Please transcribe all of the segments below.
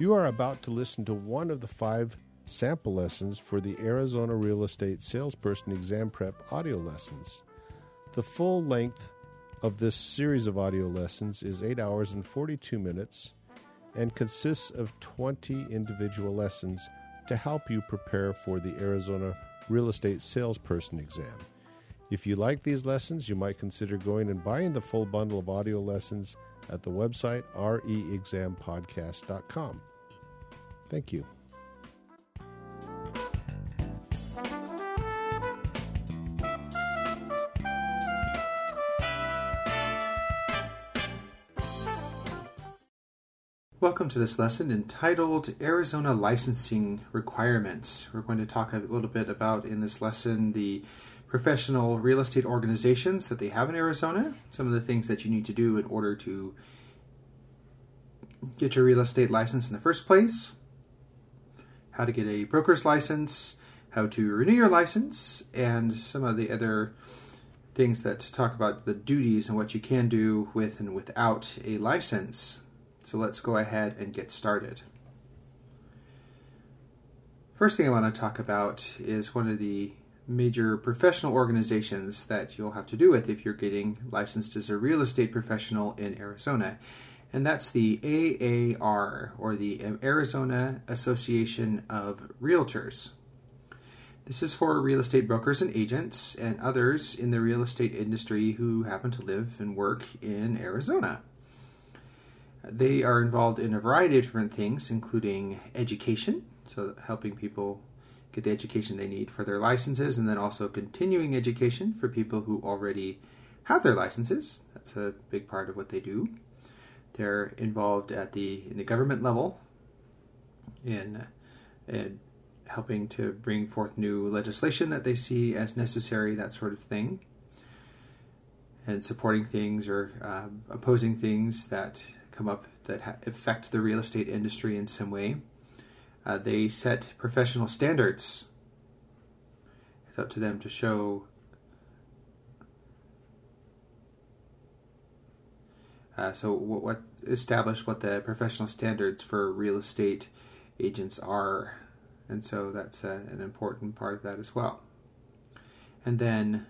You are about to listen to one of the five sample lessons for the Arizona Real Estate Salesperson Exam Prep audio lessons. The full length of this series of audio lessons is 8 hours and 42 minutes and consists of 20 individual lessons to help you prepare for the Arizona Real Estate Salesperson exam. If you like these lessons, you might consider going and buying the full bundle of audio lessons at the website reexampodcast.com. Thank you. Welcome to this lesson entitled Arizona Licensing Requirements. We're going to talk a little bit about in this lesson the professional real estate organizations that they have in Arizona, some of the things that you need to do in order to get your real estate license in the first place, how to get a broker's license, how to renew your license, and some of the other things that talk about the duties and what you can do with and without a license. So let's go ahead and get started. First thing I want to talk about is one of the major professional organizations that you'll have to do with if you're getting licensed as a real estate professional in Arizona. And that's the AAR, or the Arizona Association of Realtors. This is for real estate brokers and agents and others in the real estate industry who happen to live and work in Arizona. They are involved in a variety of different things, including education, so helping people get the education they need for their licenses, and then also continuing education for people who already have their licenses. That's a big part of what they do. They're involved at the in the government level in, in helping to bring forth new legislation that they see as necessary, that sort of thing, and supporting things or uh, opposing things that come up that ha- affect the real estate industry in some way. Uh, they set professional standards. It's up to them to show Uh, so what, what establish what the professional standards for real estate agents are, and so that's uh, an important part of that as well. And then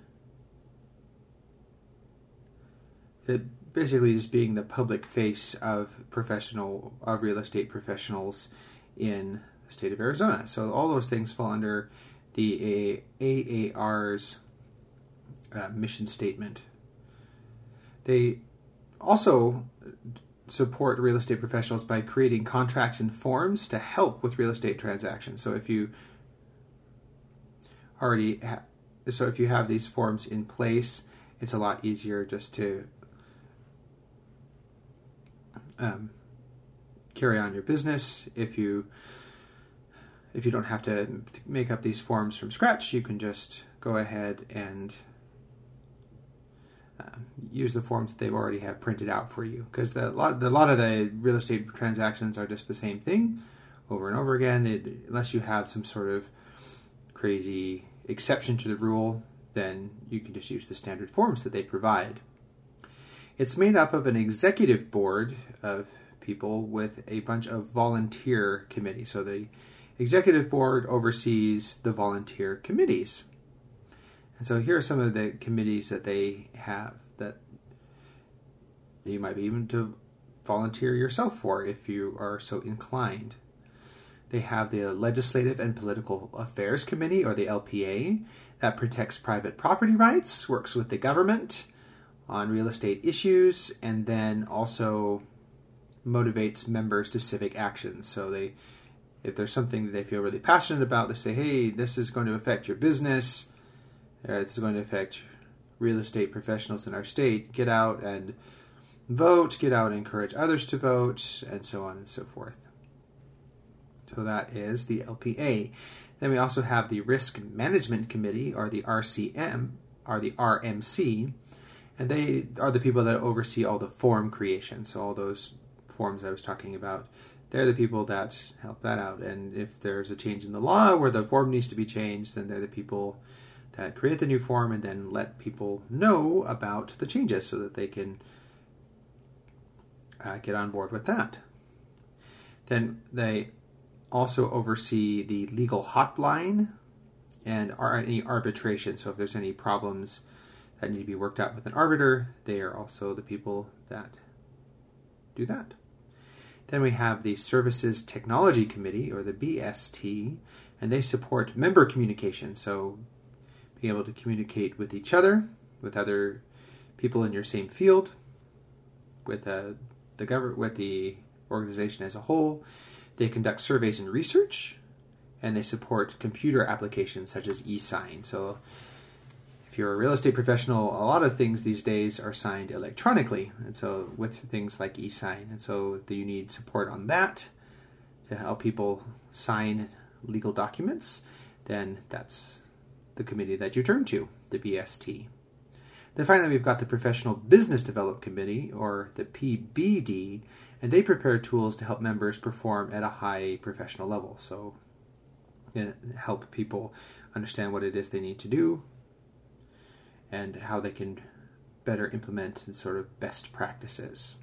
it basically just being the public face of professional of real estate professionals in the state of Arizona. So all those things fall under the AAR's uh, mission statement. They also support real estate professionals by creating contracts and forms to help with real estate transactions. So if you already ha- so if you have these forms in place, it's a lot easier just to um, carry on your business. If you if you don't have to make up these forms from scratch, you can just go ahead and uh, use the forms that they've already have printed out for you because the lot lot of the real estate transactions are just the same thing over and over again. It, unless you have some sort of crazy exception to the rule, then you can just use the standard forms that they provide. It's made up of an executive board of people with a bunch of volunteer committees. So the executive board oversees the volunteer committees. And so here are some of the committees that they have that you might be even to volunteer yourself for if you are so inclined. They have the Legislative and Political Affairs Committee, or the LPA, that protects private property rights, works with the government on real estate issues, and then also motivates members to civic actions. So they, if there's something that they feel really passionate about, they say, "Hey, this is going to affect your business. Uh, it's going to affect real estate professionals in our state. Get out and vote. Get out and encourage others to vote, and so on and so forth." So that is the LPA. Then we also have the Risk Management Committee, or the RCM, or the RMC, and they are the people that oversee all the form creation. So all those forms I was talking about, they're the people that help that out. And if there's a change in the law where the form needs to be changed, then they're the people that create the new form and then let people know about the changes so that they can uh, get on board with that. Then they also oversee the legal hotline and are any arbitration. So if there's any problems that need to be worked out with an arbiter, they are also the people that do that. Then we have the Services Technology Committee, or the BST, and they support member communication. So being able to communicate with each other, with other people in your same field, with uh, the government, with the organization as a whole. They conduct surveys and research, and they support computer applications such as e-sign. So if you're a real estate professional, a lot of things these days are signed electronically, and so with things like e-sign, and so you need support on that to help people sign legal documents. Then that's the committee that you turn to, the BST. Then finally, we've got the Professional Business Development Committee, or the PBD, and they prepare tools to help members perform at a high professional level. So, uh, help people understand what it is they need to do and how they can better implement and sort of best practices.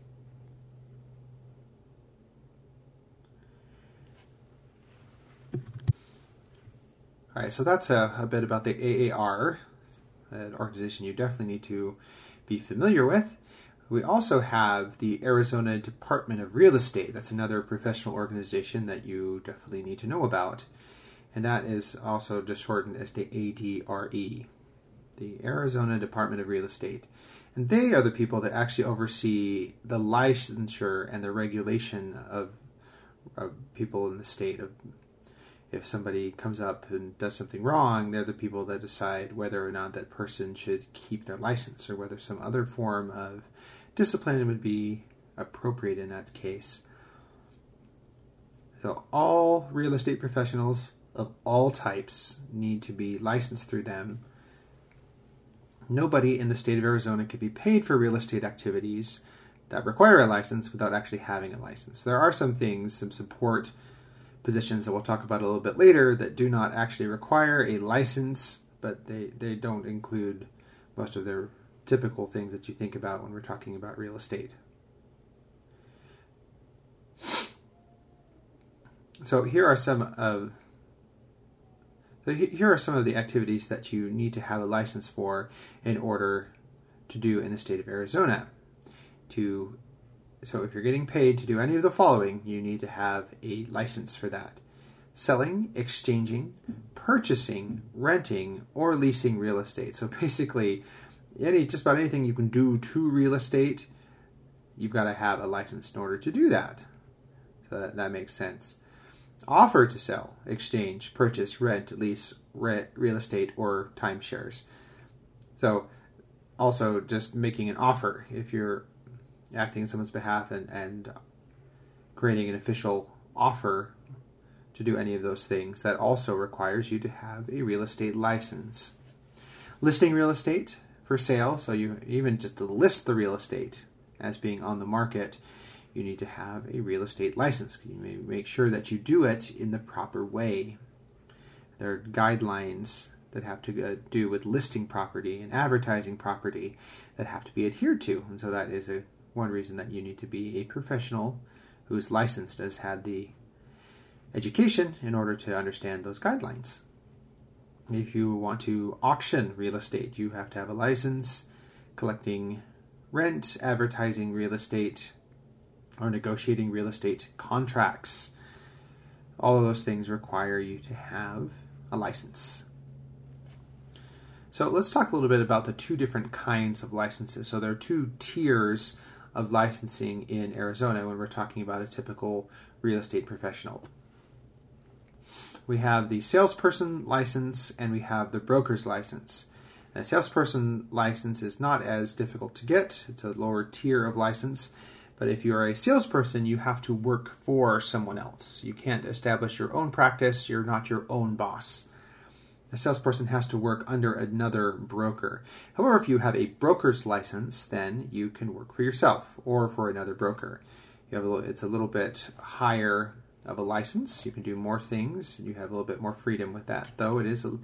All right, so that's a, a bit about the AAR, an organization you definitely need to be familiar with. We also have the Arizona Department of Real Estate. That's another professional organization that you definitely need to know about. And that is also just shortened as the ADRE the Arizona Department of Real Estate. And they are the people that actually oversee the licensure and the regulation of, of people in the state. Of if somebody comes up and does something wrong, they're the people that decide whether or not that person should keep their license or whether some other form of discipline would be appropriate in that case. So all real estate professionals of all types need to be licensed through them nobody in the state of Arizona could be paid for real estate activities that require a license without actually having a license. There are some things, some support positions that we'll talk about a little bit later that do not actually require a license, but they, they don't include most of their typical things that you think about when we're talking about real estate. So here are some of so here are some of the activities that you need to have a license for in order to do in the state of Arizona. To so if you're getting paid to do any of the following, you need to have a license for that. Selling, exchanging, purchasing, renting, or leasing real estate. So basically, any just about anything you can do to real estate, you've got to have a license in order to do that. So that, that makes sense offer to sell, exchange, purchase, rent, lease, re- real estate, or timeshares. So, also just making an offer if you're acting in someone's behalf and, and creating an official offer to do any of those things, that also requires you to have a real estate license. Listing real estate for sale, so you even just to list the real estate as being on the market you need to have a real estate license. You may make sure that you do it in the proper way. There are guidelines that have to uh, do with listing property and advertising property that have to be adhered to, and so that is a one reason that you need to be a professional who's licensed has had the education in order to understand those guidelines. If you want to auction real estate, you have to have a license collecting rent, advertising real estate, or negotiating real estate contracts. All of those things require you to have a license. So let's talk a little bit about the two different kinds of licenses. So there are two tiers of licensing in Arizona when we're talking about a typical real estate professional. We have the salesperson license and we have the broker's license. a salesperson license is not as difficult to get, it's a lower tier of license. But if you're a salesperson, you have to work for someone else. You can't establish your own practice, you're not your own boss. A salesperson has to work under another broker. However, if you have a broker's license, then you can work for yourself or for another broker. You have a little, it's a little bit higher of a license. You can do more things. You have a little bit more freedom with that, though it is a,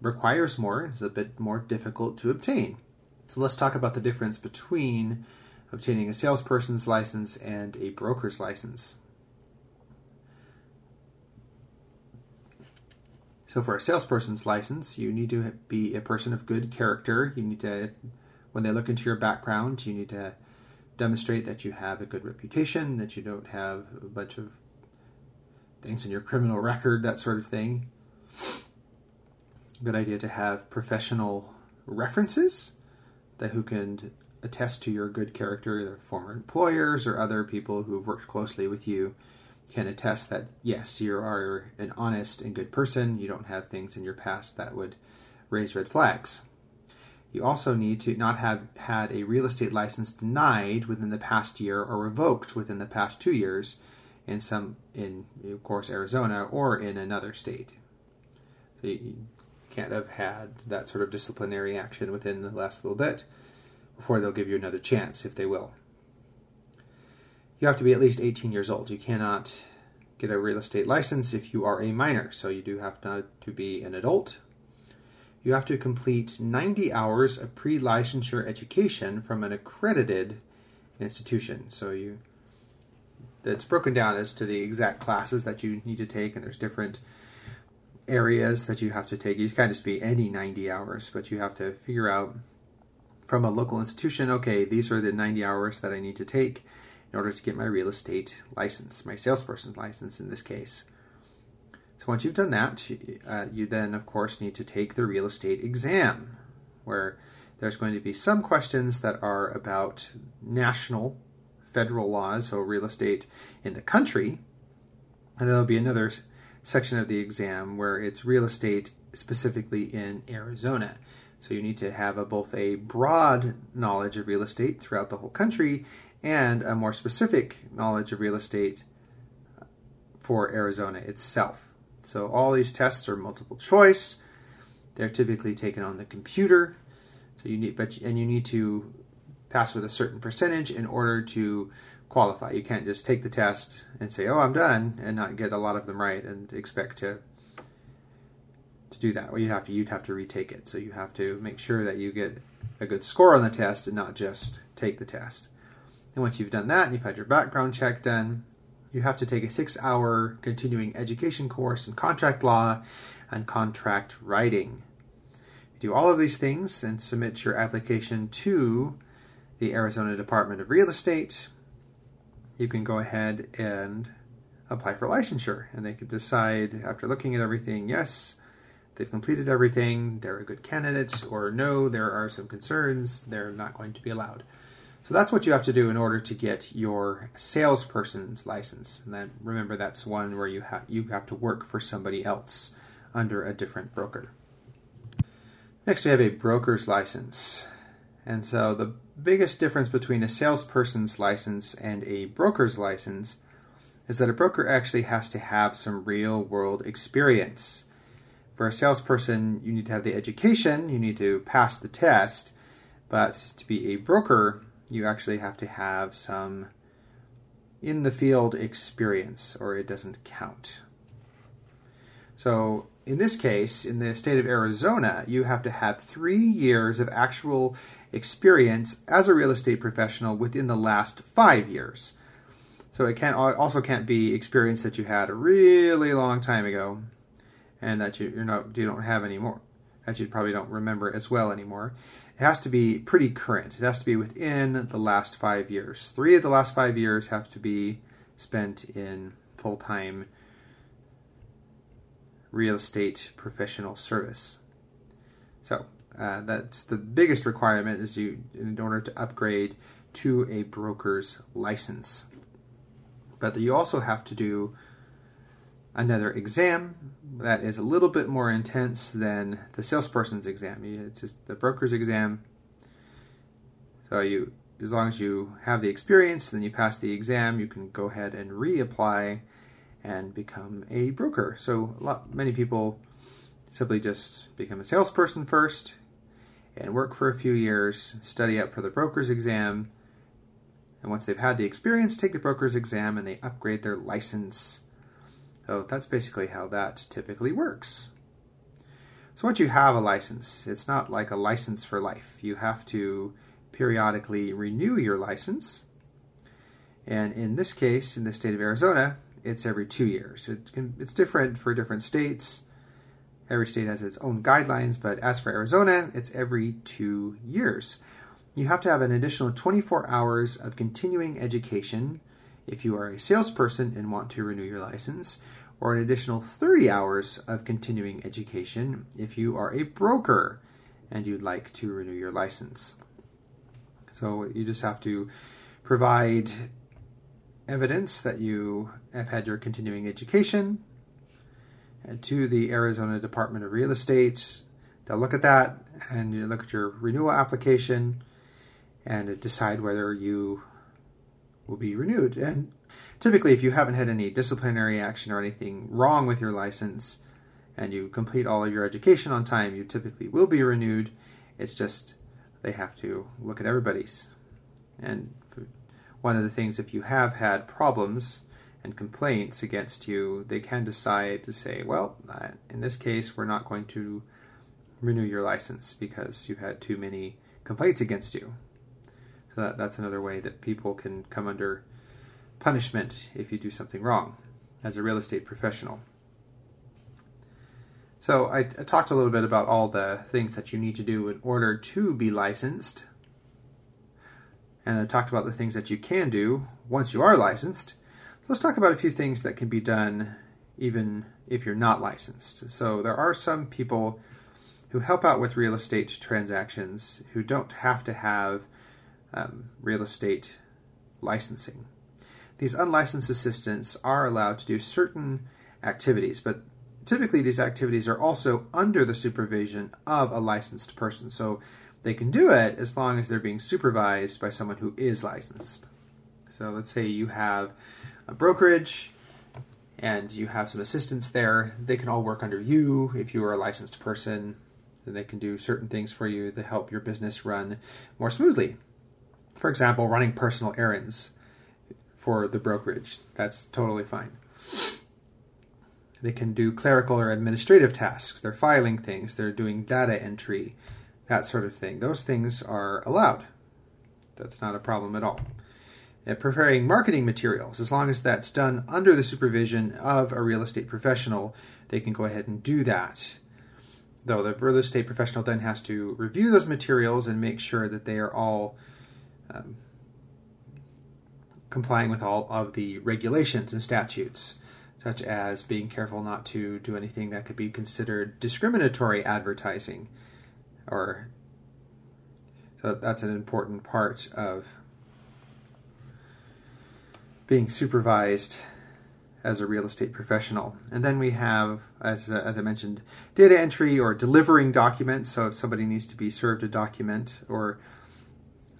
requires more. It's a bit more difficult to obtain. So let's talk about the difference between obtaining a salesperson's license and a broker's license. So, for a salesperson's license, you need to be a person of good character. You need to, when they look into your background, you need to demonstrate that you have a good reputation, that you don't have a bunch of things in your criminal record, that sort of thing. Good idea to have professional references that who can attest to your good character, either former employers or other people who've worked closely with you can attest that yes, you are an honest and good person. You don't have things in your past that would raise red flags. You also need to not have had a real estate license denied within the past year or revoked within the past two years in some in of course Arizona or in another state. So you can't have had that sort of disciplinary action within the last little bit before they'll give you another chance if they will. You have to be at least 18 years old. You cannot get a real estate license if you are a minor, so you do have to, to be an adult you have to complete 90 hours of pre-licensure education from an accredited institution. So you it's broken down as to the exact classes that you need to take, and there's different areas that you have to take. You can't just be any 90 hours, but you have to figure out from a local institution, okay, these are the 90 hours that I need to take in order to get my real estate license, my salesperson license in this case. So once you've done that, uh, you then, of course, need to take the real estate exam, where there's going to be some questions that are about national, federal laws, so real estate in the country, and then there'll be another section of the exam where it's real estate specifically in Arizona. So you need to have a, both a broad knowledge of real estate throughout the whole country and a more specific knowledge of real estate for Arizona itself. So all these tests are multiple choice. They're typically taken on the computer. So you need, but and you need to pass with a certain percentage in order to qualify. You can't just take the test and say, "Oh, I'm done," and not get a lot of them right and expect to to do that. Well, you'd have to you'd have to retake it. So you have to make sure that you get a good score on the test and not just take the test. And once you've done that and you've had your background check done, you have to take a six hour continuing education course in contract law and contract writing. You do all of these things and submit your application to the Arizona Department of Real Estate. You can go ahead and apply for licensure, and they can decide after looking at everything yes, they've completed everything, they're a good candidate, or no, there are some concerns, they're not going to be allowed. So that's what you have to do in order to get your salesperson's license. And then remember, that's one where you have you have to work for somebody else under a different broker. Next, we have a broker's license. And so the biggest difference between a salesperson's license and a broker's license is that a broker actually has to have some real world experience. For a salesperson, you need to have the education, you need to pass the test, but to be a broker, you actually have to have some in the field experience or it doesn't count. So, in this case, in the state of Arizona, you have to have three years of actual experience as a real estate professional within the last five years. So it can also can't be experience that you had a really long time ago, and that you, you're not you don't have anymore that you probably don't remember as well anymore. It has to be pretty current. It has to be within the last five years. Three of the last five years have to be spent in full time real estate professional service. So uh, that's the biggest requirement is you in order to upgrade to a broker's license. But you also have to do another exam that is a little bit more intense than the salesperson's exam. It's just the broker's exam. So you, as long as you have the experience, then you pass the exam, you can go ahead and reapply and become a broker. So a lot, many people simply just become a salesperson first and work for a few years, study up for the broker's exam, and once they've had the experience, take the broker's exam and they upgrade their license so that's basically how that typically works. So once you have a license, it's not like a license for life. You have to periodically renew your license. And in this case, in the state of Arizona, it's every two years. It can, it's different for different states Every state has its own guidelines, but as for Arizona, it's every two years. You have to have an additional 24 hours of continuing education if you are a salesperson and want to renew your license, or an additional 30 hours of continuing education if you are a broker and you'd like to renew your license. So you just have to provide evidence that you have had your continuing education to the Arizona Department of Real Estate. They'll look at that and you look at your renewal application and decide whether you will be renewed. And typically, if you haven't had any disciplinary action or anything wrong with your license and you complete all of your education on time, you typically will be renewed. It's just they have to look at everybody's. And one of the things, if you have had problems and complaints against you, they can decide to say, well, in this case, we're not going to renew your license because you've had too many complaints against you. So that, that's another way that people can come under punishment if you do something wrong as a real estate professional. So I, I, talked a little bit about all the things that you need to do in order to be licensed. And I talked about the things that you can do once you are licensed. Let's talk about a few things that can be done even if you're not licensed. So there are some people who help out with real estate transactions who don't have to have um, real estate licensing. These unlicensed assistants are allowed to do certain activities, but typically these activities are also under the supervision of a licensed person. So they can do it as long as they're being supervised by someone who is licensed. So let's say you have a brokerage and you have some assistants there. They can all work under you if you are a licensed person. Then they can do certain things for you to help your business run more smoothly. For example, running personal errands for the brokerage. That's totally fine. They can do clerical or administrative tasks. They're filing things, they're doing data entry, that sort of thing. Those things are allowed. That's not a problem at all. Preparing marketing materials, as long as that's done under the supervision of a real estate professional, they can go ahead and do that. Though the real estate professional then has to review those materials and make sure that they are all um, complying with all of the regulations and statutes, such as being careful not to do anything that could be considered discriminatory advertising, or so that's an important part of being supervised as a real estate professional. And then we have, as, uh, as I mentioned, data entry or delivering documents. So if somebody needs to be served a document or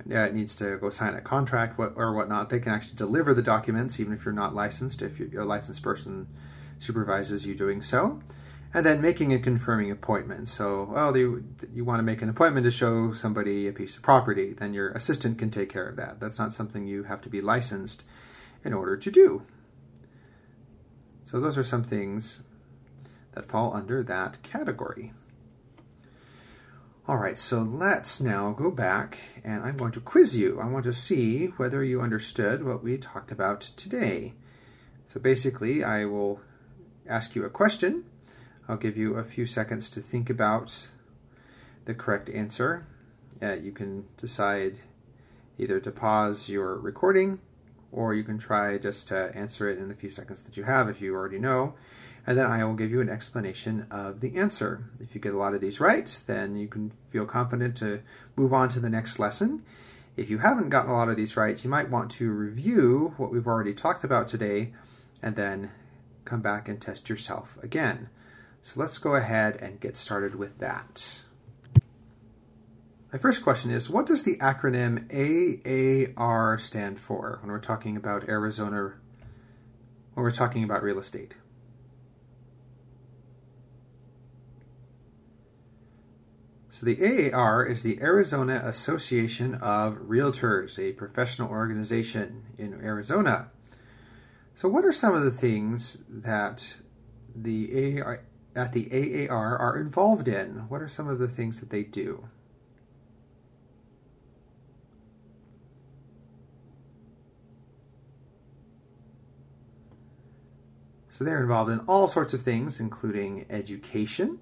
it needs to go sign a contract or whatnot, they can actually deliver the documents, even if you're not licensed, if a licensed person supervises you doing so. And then making and confirming appointments. So, well, you, you want to make an appointment to show somebody a piece of property, then your assistant can take care of that. That's not something you have to be licensed in order to do. So, those are some things that fall under that category. All right, so let's now go back and I'm going to quiz you. I want to see whether you understood what we talked about today. So basically, I will ask you a question. I'll give you a few seconds to think about the correct answer. Uh, you can decide either to pause your recording or you can try just to answer it in the few seconds that you have if you already know and then I will give you an explanation of the answer. If you get a lot of these right, then you can feel confident to move on to the next lesson. If you haven't gotten a lot of these right, you might want to review what we've already talked about today and then come back and test yourself again. So let's go ahead and get started with that. My first question is What does the acronym AAR stand for when we're talking about Arizona, when we're talking about real estate? So the AAR is the Arizona Association of Realtors, a professional organization in Arizona. So what are some of the things that the AAR, that the AAR are involved in? What are some of the things that they do? So they're involved in all sorts of things, including education,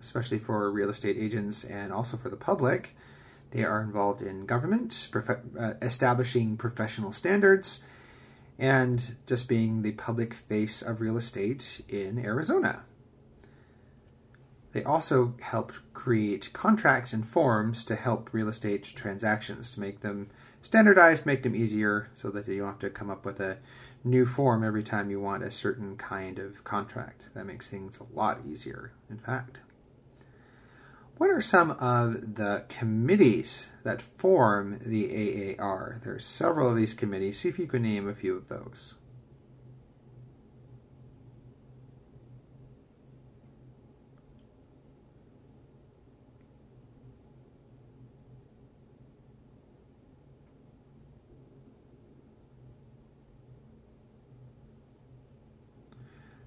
especially for real estate agents and also for the public. They are involved in government, prof- uh, establishing professional standards, and just being the public face of real estate in Arizona. They also helped create contracts and forms to help real estate transactions to make them standardized, make them easier so that you don't have to come up with a new form every time you want a certain kind of contract. That makes things a lot easier, in fact. What are some of the committees that form the AAR? There's several of these committees. See if you can name a few of those.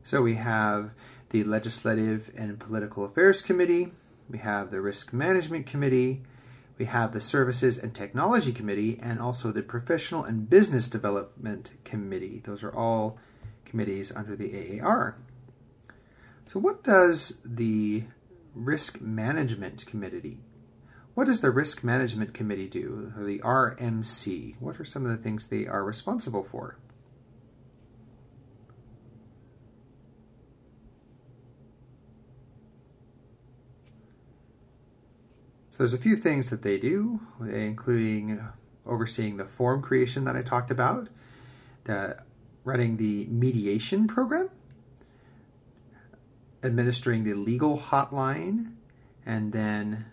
So we have the Legislative and Political Affairs Committee, we have the Risk Management Committee, we have the Services and Technology Committee, and also the Professional and Business Development Committee. Those are all committees under the AAR. So, what does the Risk Management Committee? What does the Risk Management Committee do, or the RMC? What are some of the things they are responsible for? So there's a few things that they do, including overseeing the form creation that I talked about, the, running the mediation program, administering the legal hotline, and then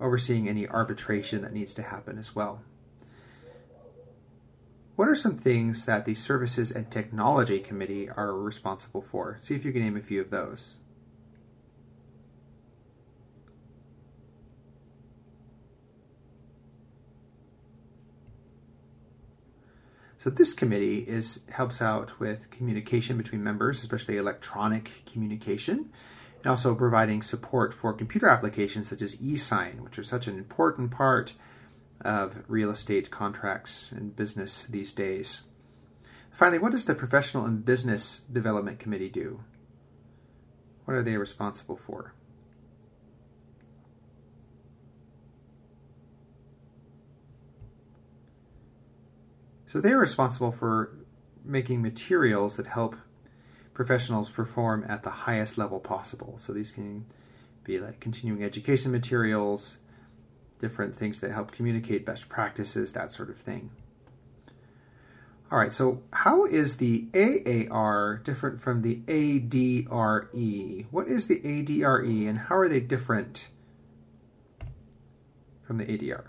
overseeing any arbitration that needs to happen as well. What are some things that the Services and Technology Committee are responsible for? See if you can name a few of those. So this committee is helps out with communication between members, especially electronic communication, and also providing support for computer applications such as e-sign, which are such an important part of real estate contracts and business these days. Finally, what does the Professional and Business Development Committee do? What are they responsible for? So they are responsible for making materials that help professionals perform at the highest level possible. So these can be like continuing education materials, different things that help communicate best practices, that sort of thing. All right, so how is the AAR different from the ADRE? What is the ADRE and how are they different from the ADR?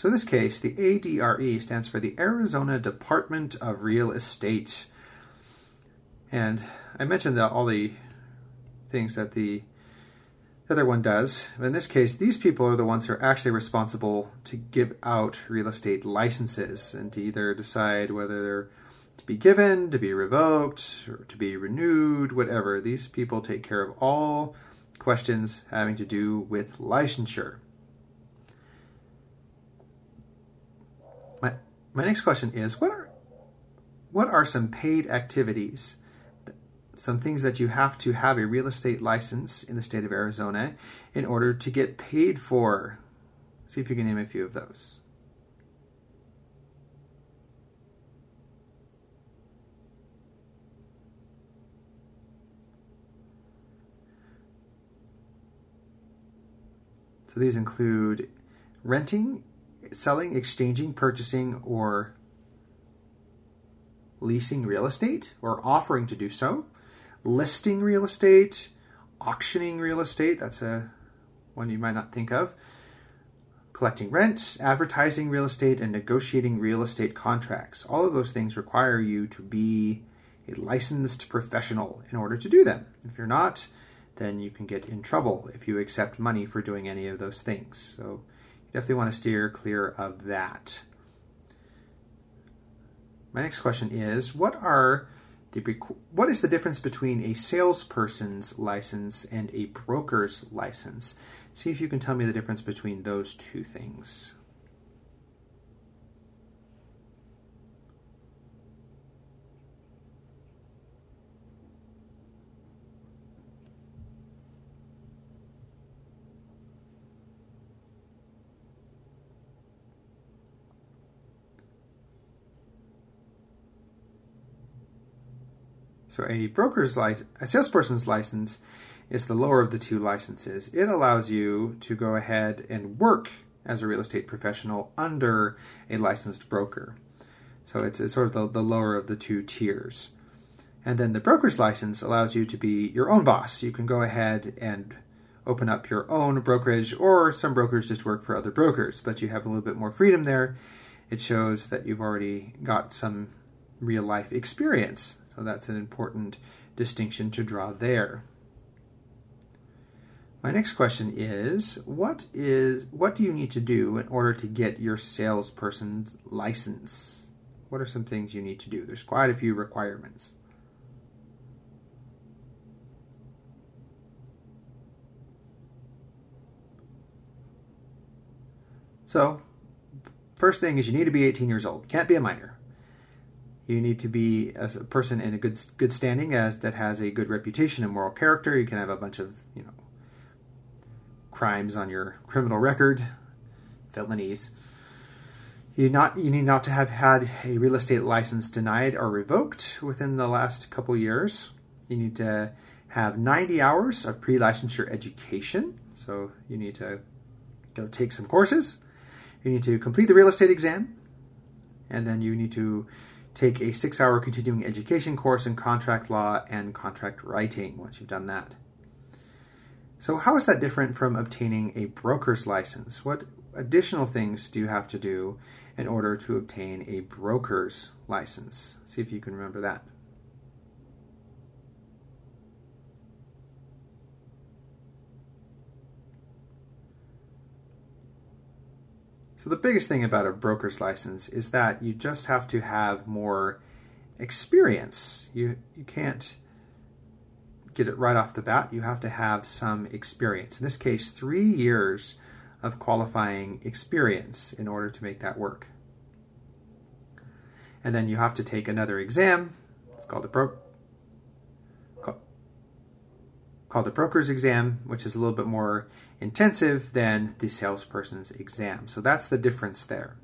So in this case, the ADRE stands for the Arizona Department of Real Estate. And I mentioned all the things that the other one does. But in this case, these people are the ones who are actually responsible to give out real estate licenses and to either decide whether they're to be given, to be revoked, or to be renewed, whatever. These people take care of all questions having to do with licensure. My next question is what are what are some paid activities some things that you have to have a real estate license in the state of Arizona in order to get paid for? See if you can name a few of those. So these include renting selling, exchanging, purchasing, or leasing real estate or offering to do so, listing real estate, auctioning real estate, that's a one you might not think of, collecting rents, advertising real estate, and negotiating real estate contracts. All of those things require you to be a licensed professional in order to do them. If you're not, then you can get in trouble if you accept money for doing any of those things. So definitely want to steer clear of that. my next question is what are the what is the difference between a salesperson's license and a broker's license? See if you can tell me the difference between those two things. So a broker's license, a salesperson's license is the lower of the two licenses. It allows you to go ahead and work as a real estate professional under a licensed broker. So it's, it's sort of the, the lower of the two tiers. And then the broker's license allows you to be your own boss. You can go ahead and open up your own brokerage, or some brokers just work for other brokers, but you have a little bit more freedom there. It shows that you've already got some real life experience that's an important distinction to draw there. My next question is what is what do you need to do in order to get your salesperson's license? What are some things you need to do? There's quite a few requirements. So, first thing is you need to be 18 years old. Can't be a minor. You need to be a person in a good good standing as that has a good reputation and moral character. You can have a bunch of you know crimes on your criminal record, felonies. You not you need not to have had a real estate license denied or revoked within the last couple years. You need to have 90 hours of pre-licensure education. So you need to go take some courses. You need to complete the real estate exam, and then you need to take a six hour continuing education course in contract law and contract writing once you've done that. So, how is that different from obtaining a broker's license? What additional things do you have to do in order to obtain a broker's license? See if you can remember that. So the biggest thing about a broker's license is that you just have to have more experience. You you can't get it right off the bat. You have to have some experience. In this case, 3 years of qualifying experience in order to make that work. And then you have to take another exam. It's called the bro- called the broker's exam, which is a little bit more intensive than the salesperson's exam. So that's the difference there.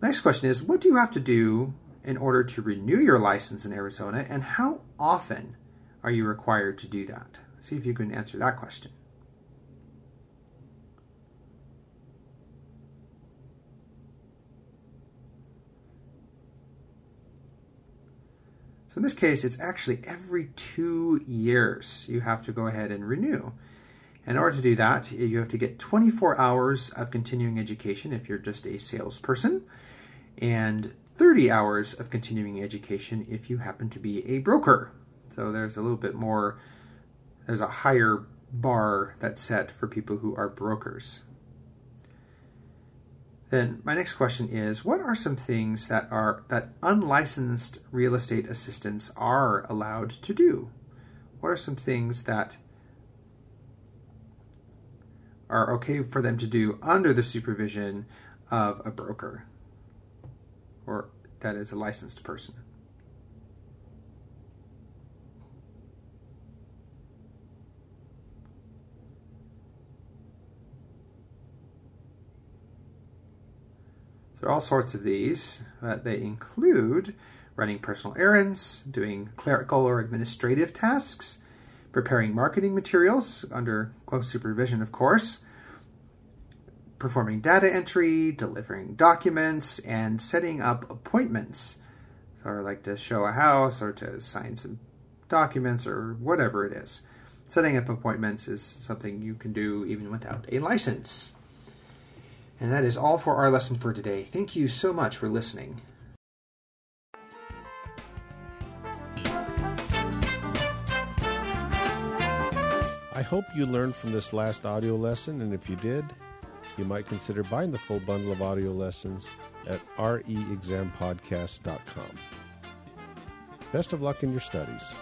Next question is What do you have to do in order to renew your license in Arizona, and how often are you required to do that? See if you can answer that question. So in this case, it's actually every two years you have to go ahead and renew. In order to do that, you have to get 24 hours of continuing education if you're just a salesperson, and 30 hours of continuing education if you happen to be a broker. So there's a little bit more, there's a higher bar that's set for people who are brokers. Then my next question is what are some things that are that unlicensed real estate assistants are allowed to do? What are some things that are okay for them to do under the supervision of a broker or that is a licensed person? There are all sorts of these. They include running personal errands, doing clerical or administrative tasks, preparing marketing materials under close supervision, of course, performing data entry, delivering documents, and setting up appointments. So, like to show a house or to sign some documents or whatever it is. Setting up appointments is something you can do even without a license. And that is all for our lesson for today. Thank you so much for listening. I hope you learned from this last audio lesson, and if you did, you might consider buying the full bundle of audio lessons at reexampodcast.com. Best of luck in your studies.